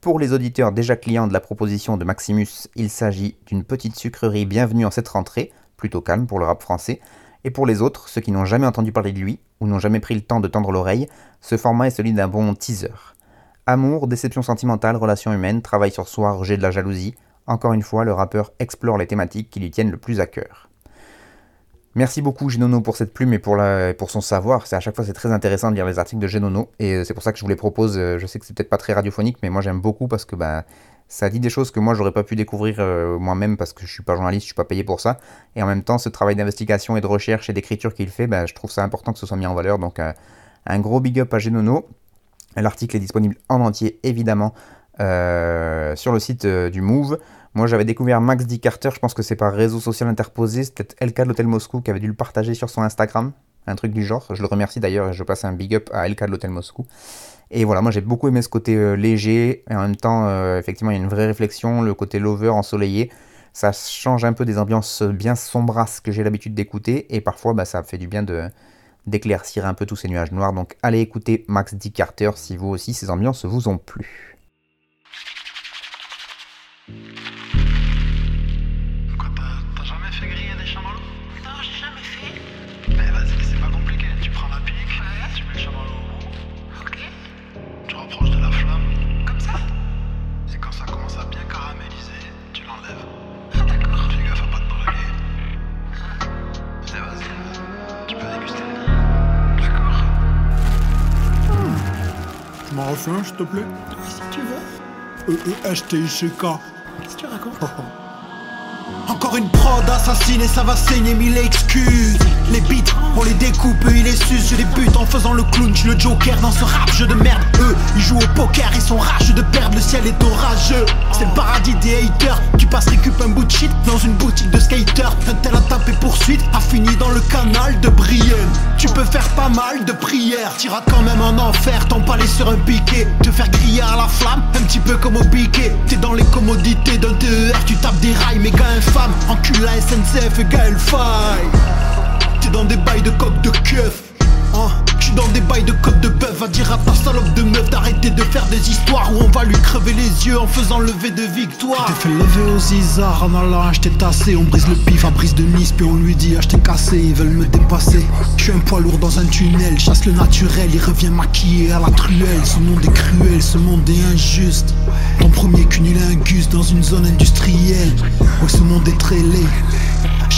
Pour les auditeurs déjà clients de la proposition de Maximus, il s'agit d'une petite sucrerie bienvenue en cette rentrée, plutôt calme pour le rap français, et pour les autres, ceux qui n'ont jamais entendu parler de lui, ou n'ont jamais pris le temps de tendre l'oreille, ce format est celui d'un bon teaser. Amour, déception sentimentale, relations humaines, travail sur soi, rejet de la jalousie, encore une fois, le rappeur explore les thématiques qui lui tiennent le plus à cœur. Merci beaucoup Genono pour cette plume et pour, son savoir. C'est à chaque fois c'est très intéressant de lire les articles de Genono et euh, c'est pour ça que je vous les propose. Euh, je sais que c'est peut-être pas très radiophonique, mais moi j'aime beaucoup parce que bah, ça dit des choses que moi j'aurais pas pu découvrir euh, moi-même parce que je suis pas journaliste, je suis pas payé pour ça. Et en même temps, ce travail d'investigation et de recherche et d'écriture qu'il fait, bah, je trouve ça important que ce soit mis en valeur. Donc un gros big up à Genono. L'article est disponible en entier évidemment sur le site du Move. Moi, j'avais découvert Max D. Carter, je pense que c'est par réseau social interposé. C'est peut-être LK de l'Hôtel Moscou qui avait dû le partager sur son Instagram, un truc du genre. Je le remercie d'ailleurs et je passe un big up à LK de l'Hôtel Moscou. Et voilà, moi j'ai beaucoup aimé ce côté euh, léger et en même temps, euh, effectivement, il y a une vraie réflexion, le côté lover ensoleillé. Ça change un peu des ambiances bien sombrasses que j'ai l'habitude d'écouter et parfois bah, ça fait du bien de d'éclaircir un peu tous ces nuages noirs. Donc allez écouter Max D. Carter si vous aussi ces ambiances vous ont plu. Refais s'il te plaît si tu veux. Euh, euh. Qu'est-ce que tu racontes? Une prod assassine et ça va saigner mille excuses. Les beats, on les découpe, eux ils les sucent. Je les bute en faisant le clown, je le joker dans ce rap jeu de merde. Eux, ils jouent au poker, ils sont rageux de perdre, le ciel est orageux. C'est le paradis des haters, tu passes récup un bout de shit Dans une boutique de skater, un tel à taper poursuite A fini dans le canal de Brienne. Tu peux faire pas mal de prières, t'iras quand même en enfer palais sur un piquet, te faire griller à la flamme Un petit peu comme au piquet, t'es dans les commodités d'un TER Tu tapes des rails, méga infâme Encule la SNCF et Gaël Faye. T'es dans des bails de coque de keuf Dans des bails de côte de bœuf Va dire à ta salope de meuf d'arrêter de faire des histoires Où on va lui crever les yeux en faisant lever de victoire T'es fait lever aux isards en allant acheter tassé On brise le pif à brise de Nice puis on lui dit acheter cassé Ils veulent me dépasser. J'suis un poids lourd dans un tunnel Chasse le naturel, il revient maquillé à la truelle. Ce monde est cruel, ce monde est injuste. Ton premier cunilingus dans une zone industrielle. Ouais ce monde est très laid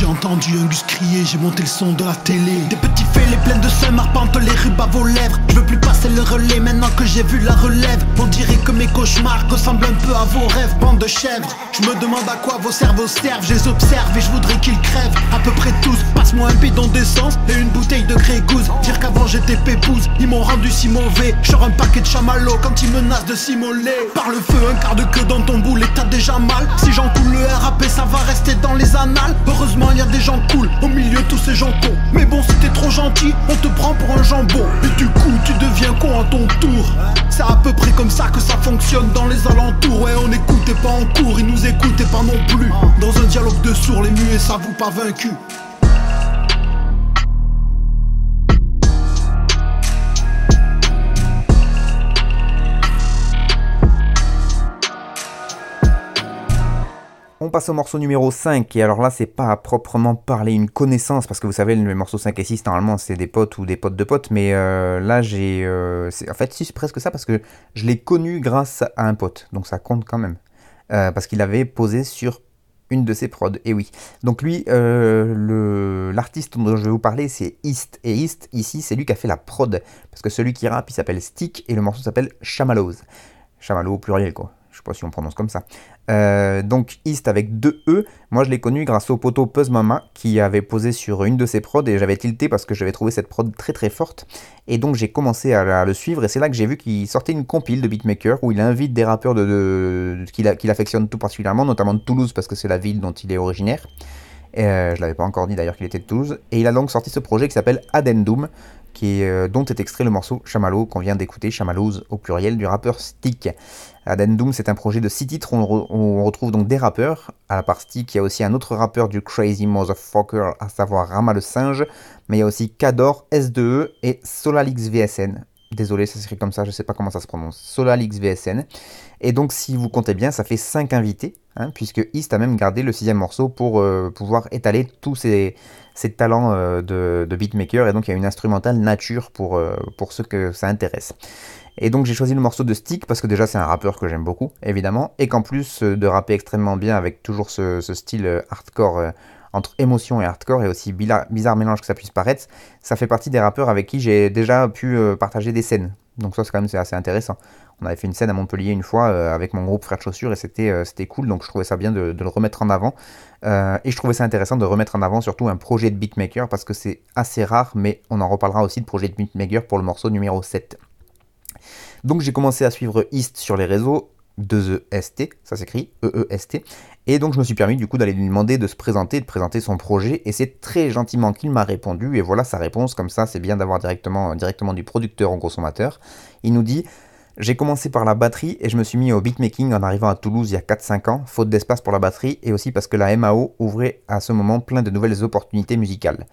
j'ai entendu un gus crier, j'ai monté le son de la télé. Des petits fêlés pleins de seins marpentent les rubes à vos lèvres. Je veux plus passer le relais maintenant que j'ai vu la relève. On dirait que mes cauchemars ressemblent un peu à vos rêves Bande de chèvres, je me demande à quoi vos cerveaux servent Je les observe et je voudrais qu'ils crèvent. À peu près tous, passe-moi un bidon d'essence Et une bouteille de Grey Goose Dire qu'avant j'étais pépouse, ils m'ont rendu si mauvais. J'aurai un paquet de chamallows quand ils menacent de s'immoler. Par le feu, un quart de queue dans ton boulet, t'as déjà mal. Si j'en coule le RAP, ça va rester dans les annales. Heureusement y a des gens cool au milieu tous ces gens cons. Mais bon si t'es trop gentil on te prend pour un jambon. Et du coup tu deviens con à ton tour. C'est à peu près comme ça que ça fonctionne dans les alentours. Ouais on écoute pas en cours, ils nous écoutent pas non plus. Dans un dialogue de sourds les muets s'avouent pas vaincus On passe au morceau numéro 5, et alors là, c'est pas à proprement parler une connaissance, parce que vous savez, les morceaux 5 et 6, normalement, c'est des potes ou des potes de potes, mais euh, là, j'ai. Euh, en fait, c'est presque ça, parce que je l'ai connu grâce à un pote, donc ça compte quand même. Euh, parce qu'il avait posé sur une de ses prods, et oui. Donc lui, l'artiste dont je vais vous parler, c'est East, et East, ici, c'est lui qui a fait la prod, parce que celui qui rappe, il s'appelle Stick, et le morceau s'appelle Chamallows. Chamallow au pluriel, quoi. Je sais pas si on prononce comme ça. Euh, donc East avec deux E, moi je l'ai connu grâce au poteau Puzz Mama qui avait posé sur une de ses prods et j'avais tilté parce que j'avais trouvé cette prod très très forte. Et donc j'ai commencé à, le suivre et c'est là que j'ai vu qu'il sortait une compile de beatmaker où il invite des rappeurs de, qu'il affectionne tout particulièrement, notamment de Toulouse parce que c'est la ville dont il est originaire. Je euh, je l'avais pas encore dit d'ailleurs qu'il était de Toulouse. Et il a donc sorti ce projet qui s'appelle Addendum, euh, dont est extrait le morceau Chamallow qu'on vient d'écouter, Chamallows au pluriel du rappeur Stick. Addendum, c'est un projet de six titres. On, on, retrouve donc des rappeurs. À la part Stick, il y a aussi un autre rappeur du Crazy Motherfucker, à savoir Rama le singe. Mais il y a aussi Cador, S2E et Solalix VSN. Désolé, ça s'écrit comme ça, je ne sais pas comment ça se prononce. Solalix VSN. Et donc, si vous comptez bien, ça fait 5 invités, hein, puisque East a même gardé le sixième morceau pour euh, pouvoir étaler tous ses, talents euh, de, beatmaker. Et donc, il y a une instrumentale nature pour, euh, ceux que ça intéresse. Et donc, j'ai choisi le morceau de Stick parce que déjà, c'est un rappeur que j'aime beaucoup, évidemment. Et qu'en plus de rapper extrêmement bien avec toujours ce style hardcore entre émotion et hardcore, et aussi bizarre mélange que ça puisse paraître, ça fait partie des rappeurs avec qui j'ai déjà pu partager des scènes. Donc ça c'est quand même assez intéressant. On avait fait une scène à Montpellier une fois euh, avec mon groupe Frères de Chaussures et c'était euh, c'était cool, donc je trouvais ça bien de, le remettre en avant. Euh, et je trouvais ça intéressant de remettre en avant surtout un projet de beatmaker parce que c'est assez rare, mais on en reparlera aussi de projet de beatmaker pour le morceau numéro 7. Donc j'ai commencé à suivre East sur les réseaux, 2EST, ça s'écrit, E-E-S-T. Et donc je me suis permis du coup d'aller lui demander de se présenter, de présenter son projet, et c'est très gentiment qu'il m'a répondu, et voilà sa réponse, comme ça c'est bien d'avoir directement, directement du producteur au consommateur. Il nous dit j'ai commencé par la batterie et je me suis mis au beatmaking en arrivant à Toulouse il y a 4-5 ans, faute d'espace pour la batterie et aussi parce que la MAO ouvrait à ce moment plein de nouvelles opportunités musicales.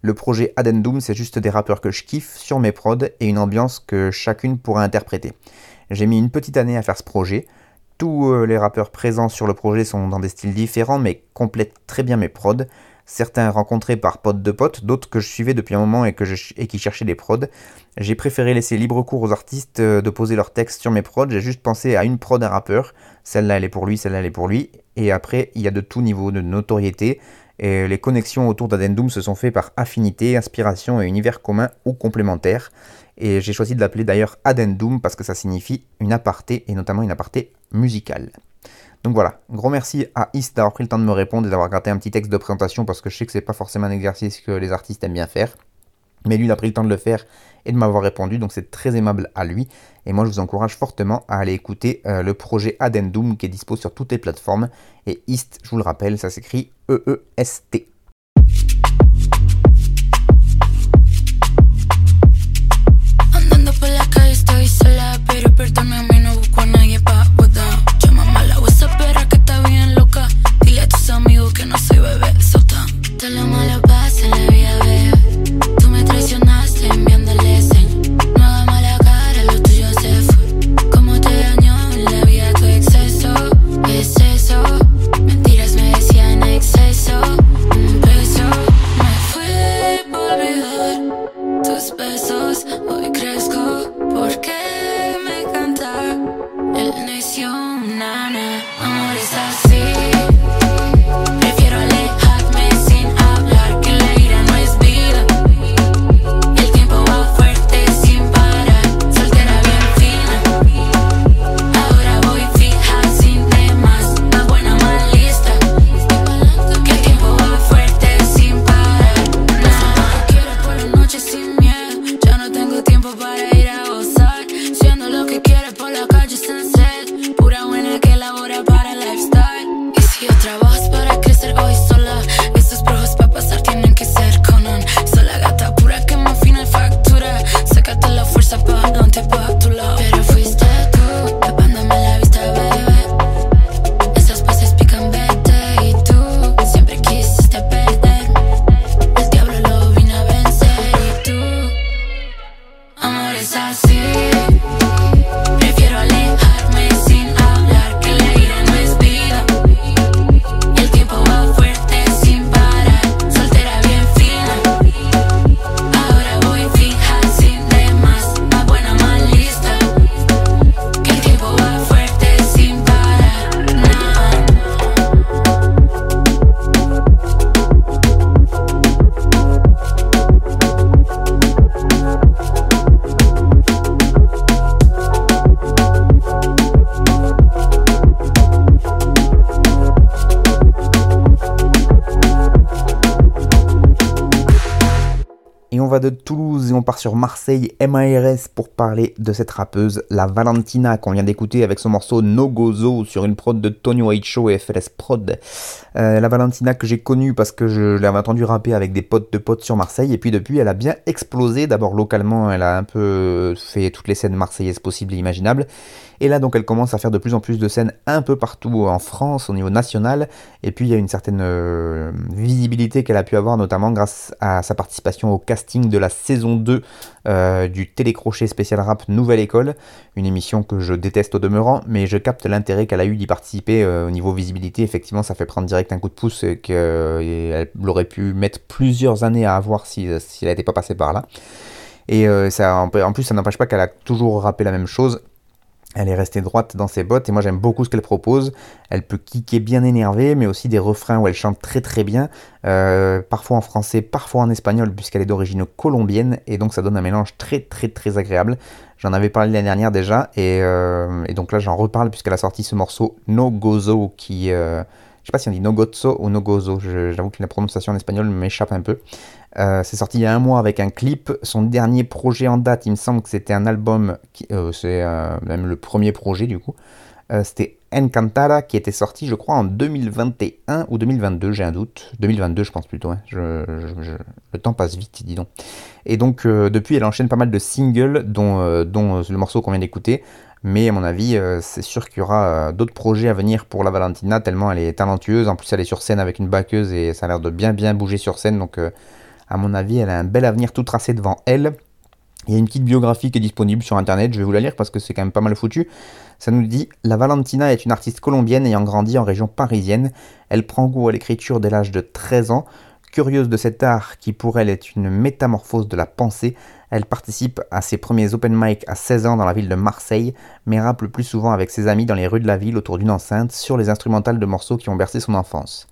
Le projet Addendum, c'est juste des rappeurs que je kiffe sur mes prods et une ambiance que chacune pourra interpréter. J'ai mis une petite année à faire ce projet. Tous euh, les rappeurs présents sur le projet sont dans des styles différents mais complètent très bien mes prods certains rencontrés par potes de potes, d'autres que je suivais depuis un moment et, qui cherchaient des prods. J'ai préféré laisser libre cours aux artistes euh, de poser leurs textes sur mes prods, j'ai juste pensé à une prod d'un rappeur, celle-là elle est pour lui, celle-là elle est pour lui, et après il y a de tout niveau de notoriété, et les connexions autour d'Addendum se sont faites par affinité, inspiration et univers commun ou complémentaire. Et j'ai choisi de l'appeler d'ailleurs Addendum parce que ça signifie une aparté et notamment une aparté musicale. Donc voilà, gros merci à Is d'avoir pris le temps de me répondre et d'avoir gratté un petit texte de présentation parce que je sais que c'est pas forcément un exercice que les artistes aiment bien faire. Mais lui, il a pris le temps de le faire et de m'avoir répondu, donc c'est très aimable à lui. Et moi, je vous encourage fortement à aller écouter euh, le projet Addendum qui est dispo sur toutes les plateformes. Et East, je vous le rappelle, ça s'écrit E-E-S-T. по Marseille MARS pour parler de cette rappeuse, la Valentina, qu'on vient d'écouter avec son morceau No Gozo sur une prod de Tony White Show et FLS Prod. Euh, la Valentina que j'ai connue parce que je l'avais entendu rapper avec des potes de potes sur Marseille et puis depuis elle a bien explosé. D'abord localement, elle a un peu fait toutes les scènes marseillaises possibles et imaginables. Et là, donc, elle commence à faire de plus en plus de scènes un peu partout en France, au niveau national. Et puis, il y a une certaine euh, visibilité qu'elle a pu avoir, notamment grâce à sa participation au casting de la saison 2 euh, du télécrochet spécial rap Nouvelle École. Une émission que je déteste au demeurant, mais je capte l'intérêt qu'elle a eu d'y participer euh, au niveau visibilité. Effectivement, ça fait prendre direct un coup de pouce qu'elle aurait pu mettre plusieurs années à avoir si, si elle n'était pas passée par là. Et ça, en plus, ça n'empêche pas qu'elle a toujours rappé la même chose Elle est restée droite dans ses bottes et moi j'aime beaucoup ce qu'elle propose. Elle peut kicker bien énervé, mais aussi des refrains où elle chante très très bien, euh, parfois en français, parfois en espagnol, puisqu'elle est d'origine colombienne et donc ça donne un mélange très très très agréable. J'en avais parlé l'année dernière déjà et, euh, donc là j'en reparle puisqu'elle a sorti ce morceau No Gozo qui. Euh, je sais pas si on dit No Gozo ou No Gozo, j'avoue que la prononciation en espagnol m'échappe un peu. Euh, c'est sorti il y a un mois avec un clip. Son dernier projet en date, il me semble que c'était un album, euh, c'est euh, même le premier projet du coup. c'était Encantada qui était sorti, je crois, en 2021 ou 2022, j'ai un doute. 2022, je pense plutôt. Hein. le temps passe vite, dis donc. Et donc, depuis, elle enchaîne pas mal de singles, dont, dont le morceau qu'on vient d'écouter. Mais à mon avis, c'est sûr qu'il y aura d'autres projets à venir pour la Valentina, tellement elle est talentueuse. En plus, elle est sur scène avec une baqueuse et ça a l'air de bien bien bouger sur scène. Donc, à mon avis, elle a un bel avenir tout tracé devant elle. Il y a une petite biographie qui est disponible sur internet, je vais vous la lire parce que c'est quand même pas mal foutu. Ça nous dit La Valentina est une artiste colombienne ayant grandi en région parisienne. Elle prend goût à l'écriture dès l'âge de 13 ans. Curieuse de cet art qui pour elle est une métamorphose de la pensée, elle participe à ses premiers open mic à 16 ans dans la ville de Marseille, mais rappe le plus souvent avec ses amis dans les rues de la ville autour d'une enceinte sur les instrumentales de morceaux qui ont bercé son enfance.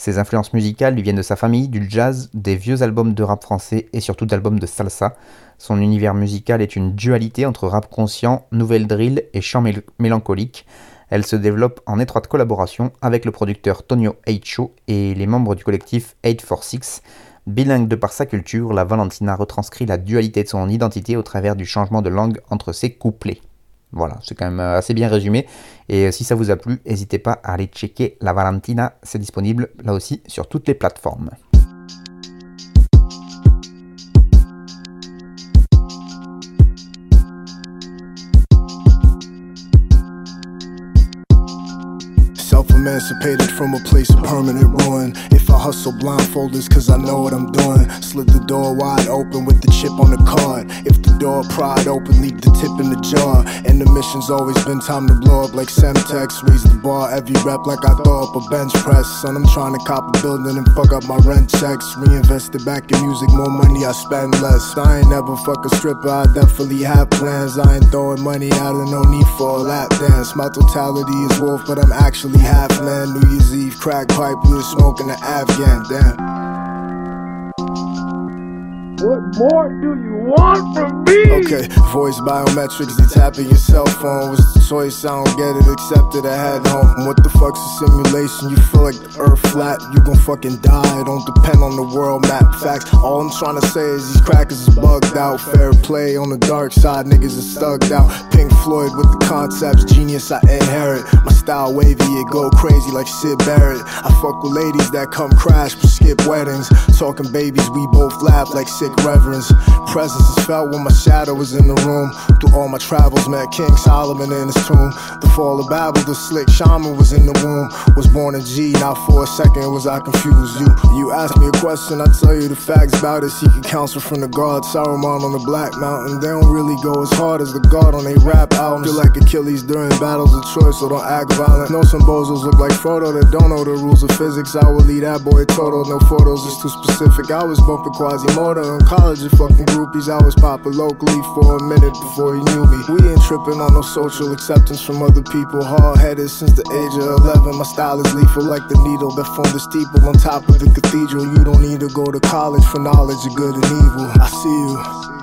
Ses influences musicales lui viennent de sa famille, du jazz, des vieux albums de rap français et surtout d'albums de salsa. Son univers musical est une dualité entre rap conscient, nouvelle drill et chant mélancolique. Elle se développe en étroite collaboration avec le producteur Tonio Eicho et les membres du collectif 846. Bilingue de par sa culture, la Valentina retranscrit la dualité de son identité au travers du changement de langue entre ses couplets. Voilà, c'est quand même euh, assez bien résumé. Et euh, si ça vous a plu, n'hésitez pas à aller checker La Valentina. C'est disponible là aussi sur toutes les plateformes. Self-emancipated from a place of permanent ruin. If I hustle blindfolded, cause I know what I'm doing. Slit the door wide open with the chip on the card. If the door pried open, leave the tip in the jar. And the mission's always been time to blow up like Semtex. Raise the bar every rep like I throw up a bench press. Son, I'm trying to cop a building and fuck up my rent checks. Reinvest it back in music, more money I spend less. I ain't never fuck a stripper, I definitely have plans. I ain't throwing money out of no need for a lap dance. My totality is wolf, but I'm actually half man. New Year's Eve, crack pipe, we smoking the Afghan, damn. What more do you want from me? Okay, voice biometrics, they tapping your cell phone. Was the choice, I don't get it, accepted, I had home. What the fuck's a simulation? You feel like the earth flat, you gon' fucking die. Don't depend on the world map. Facts, all I'm trying to say is these crackers is bugged out. Fair play on the dark side, niggas is stugged out. Pink Floyd with the concepts, genius I inherit. My style wavy, it go crazy like Sid Barrett. I fuck with ladies that come crash but skip weddings. Talking babies, we both laugh like sick reverence. Presence is felt when my shadow was in the room. Through all my travels, met King Solomon in his tomb. The fall of Babel, the slick shaman was in the womb. Was born in G, not for a second was I confused. You, you ask me a question, I tell you the facts about it. Seeking counsel from the God, Saruman on the Black Mountain. They don't really go as hard as the God on a rap album. Feel like Achilles during battles of choice, so don't act violent. Know some bozos look like Frodo that don't know the rules of physics. I will leave that boy total. No photos, it's too specific. I was bumping Quasimodo in college with fucking groupies. I was popping locally for a minute before you knew me. We ain't tripping on no social acceptance from other people. Hard headed since the age of 11. My style is lethal like the needle that formed the steeple on top of the cathedral. You don't need to go to college for knowledge of good and evil. I see you.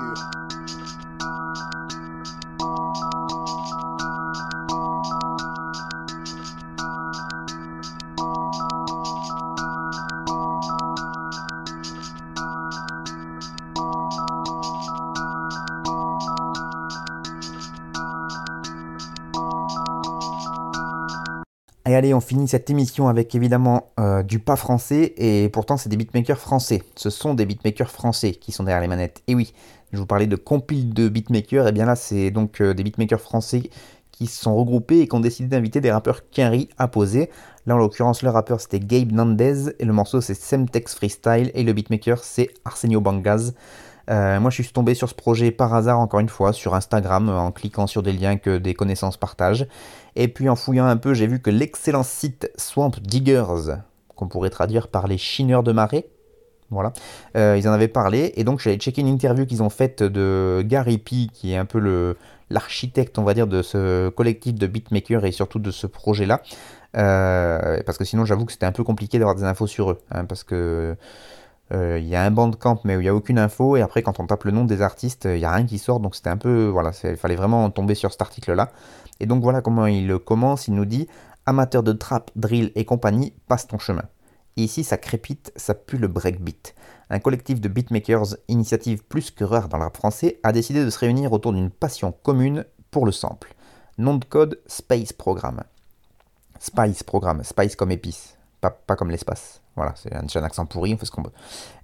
Allez, on finit cette émission avec évidemment euh, du pas français, et pourtant c'est des beatmakers français. Ce sont des beatmakers français qui sont derrière les manettes. Et oui, je vous parlais de compile de beatmakers, et bien là c'est donc euh, des beatmakers français qui se sont regroupés et qui ont décidé d'inviter des rappeurs Quinry à poser. Là en l'occurrence le rappeur c'était Gabe Nandez, et le morceau c'est Semtex Freestyle, et le beatmaker c'est Arsenio Bangaz. Euh, moi, je suis tombé sur ce projet par hasard, encore une fois, sur Instagram, en cliquant sur des liens que des connaissances partagent. Et puis, en fouillant un peu, j'ai vu que l'excellent site Swamp Diggers, qu'on pourrait traduire par les chineurs de marée, Voilà. Euh, ils en avaient parlé et donc j'allais checker une interview qu'ils ont faite de Gary P, qui est un peu l'architecte, on va dire, de ce collectif de beatmakers et surtout de ce projet-là. Euh, parce que sinon, j'avoue que c'était un peu compliqué d'avoir des infos sur eux. hein, parce que euh, il y a un bandcamp, mais il n'y a aucune info. Et après, quand on tape le nom des artistes, il n'y a rien qui sort. Donc c'était un peu. Voilà, il fallait vraiment tomber sur cet article-là. Et donc voilà comment il commence. Il nous dit Amateur de trap, drill et compagnie, passe ton chemin. Ici, ça crépite, ça pue le breakbeat. Un collectif de beatmakers, initiative plus que rare dans le rap français, a décidé de se réunir autour d'une passion commune pour le sample. Nom de code Space Programme. Spice Programme, Spice comme épice, pas, pas comme l'espace. Voilà, c'est un, un, accent pourri, on fait ce qu'on veut.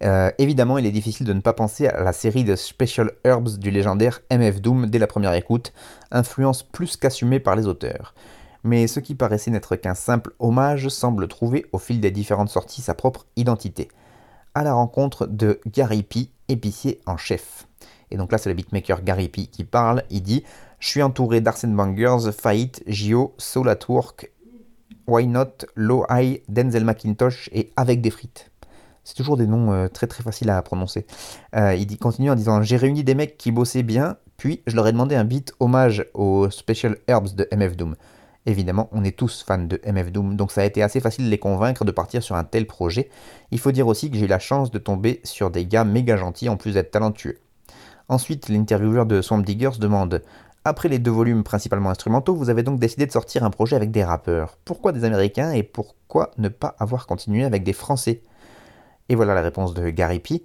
Euh, évidemment, il est difficile de ne pas penser à la série de Special Herbs du légendaire MF Doom dès la première écoute, influence plus qu'assumée par les auteurs mais ce qui paraissait n'être qu'un simple hommage semble trouver au fil des différentes sorties sa propre identité. À la rencontre de Gary P, épicier en chef. Et donc là, c'est le beatmaker Gary P qui parle. Il dit Je suis entouré d'Arsène Bangers, Fight, Gio, Soul at Work, Why Not, Low High, Denzel McIntosh et Avec des frites. C'est toujours des noms euh, très très faciles à prononcer. Euh, il continue en disant J'ai réuni des mecs qui bossaient bien, puis je leur ai demandé un beat hommage aux Special Herbs de MF Doom. Évidemment, on est tous fans de MF Doom, donc ça a été assez facile de les convaincre de partir sur un tel projet. Il faut dire aussi que j'ai eu la chance de tomber sur des gars méga gentils en plus d'être talentueux. Ensuite, l'intervieweur de Swamp Diggers demande Après les deux volumes principalement instrumentaux, vous avez donc décidé de sortir un projet avec des rappeurs. Pourquoi des Américains et pourquoi ne pas avoir continué avec des Français? Et voilà la réponse de Gary P.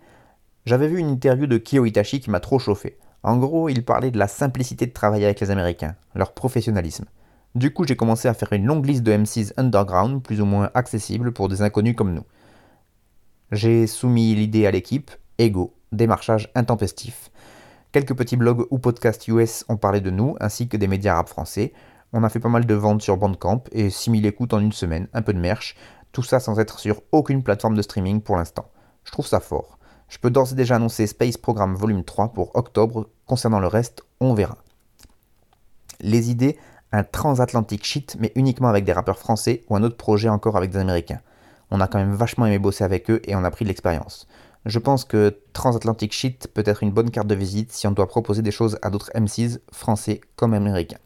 J'avais vu une interview de Kyo Itachi qui m'a trop chauffé. En gros, il parlait de la simplicité de travailler avec les Américains, leur professionnalisme. Du coup, j'ai commencé à faire une longue liste de MCs underground, plus ou moins accessibles pour des inconnus comme nous. J'ai soumis l'idée à l'équipe, ego, démarchage intempestif. Quelques petits blogs ou podcasts US ont parlé de nous, ainsi que des médias arabes français. On a fait pas mal de ventes sur Bandcamp et 6000 écoutes en une semaine, un peu de merch, tout ça sans être sur aucune plateforme de streaming pour l'instant. Je trouve ça fort. Je peux d'ores et déjà annoncer Space Programme Volume 3 pour octobre, concernant le reste, on verra. Les idées un transatlantique shit, mais uniquement avec des rappeurs français, ou un autre projet encore avec des américains. On a quand même vachement aimé bosser avec eux et on a pris de l'expérience. Je pense que transatlantic shit peut être une bonne carte de visite si on doit proposer des choses à d'autres MCs, français comme américains.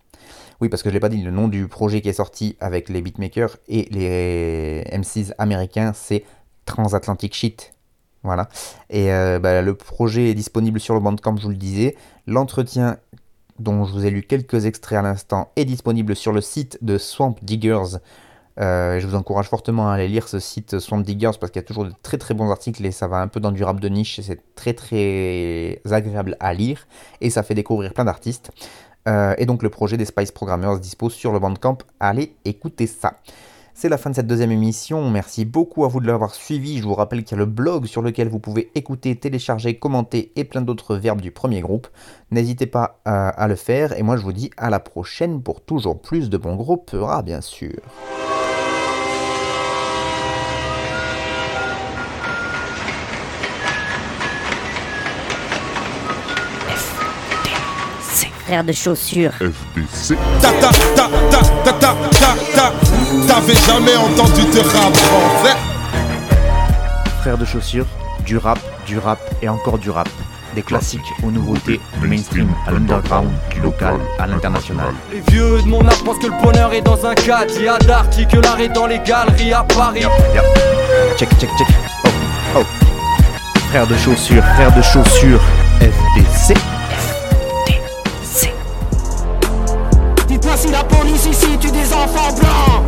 Oui, parce que je l'ai pas dit, le nom du projet qui est sorti avec les beatmakers et les MCs américains, c'est Transatlantic Shit. Voilà. Et euh, bah, le projet est disponible sur le Bandcamp, je vous le disais. L'entretien dont je vous ai lu quelques extraits à l'instant, est disponible sur le site de Swamp Diggers. Euh, je vous encourage fortement à aller lire ce site Swamp Diggers parce qu'il y a toujours de très très bons articles et ça va un peu dans du rap de niche et c'est très très agréable à lire et ça fait découvrir plein d'artistes. Euh, et donc le projet des Spice Programmers dispose sur le Bandcamp. Allez écoutez ça. C'est la fin de cette deuxième émission. Merci beaucoup à vous de l'avoir suivi. Je vous rappelle qu'il y a le blog sur lequel vous pouvez écouter, télécharger, commenter et plein d'autres verbes du premier groupe. N'hésitez pas à, à, le faire. Et moi, je vous dis à la prochaine pour toujours plus de bons groupes, bien sûr. Frère de chaussures. FBC. Ta ta ta ta ta ta ta ta. T'avais jamais entendu de rap français. Frère de chaussures, du rap, du rap et encore du rap. Des classiques aux nouveautés, du mainstream à l'underground, du local à l'international. Les vieux de mon âge pensent que le bonheur est dans un cadre. Il y a d'articles, l'art est dans les galeries à Paris. Yep, yep. Check, check, check. Oh, oh. Frère de chaussures, frère de chaussures, FBC. Si la police ici tue des enfants blancs.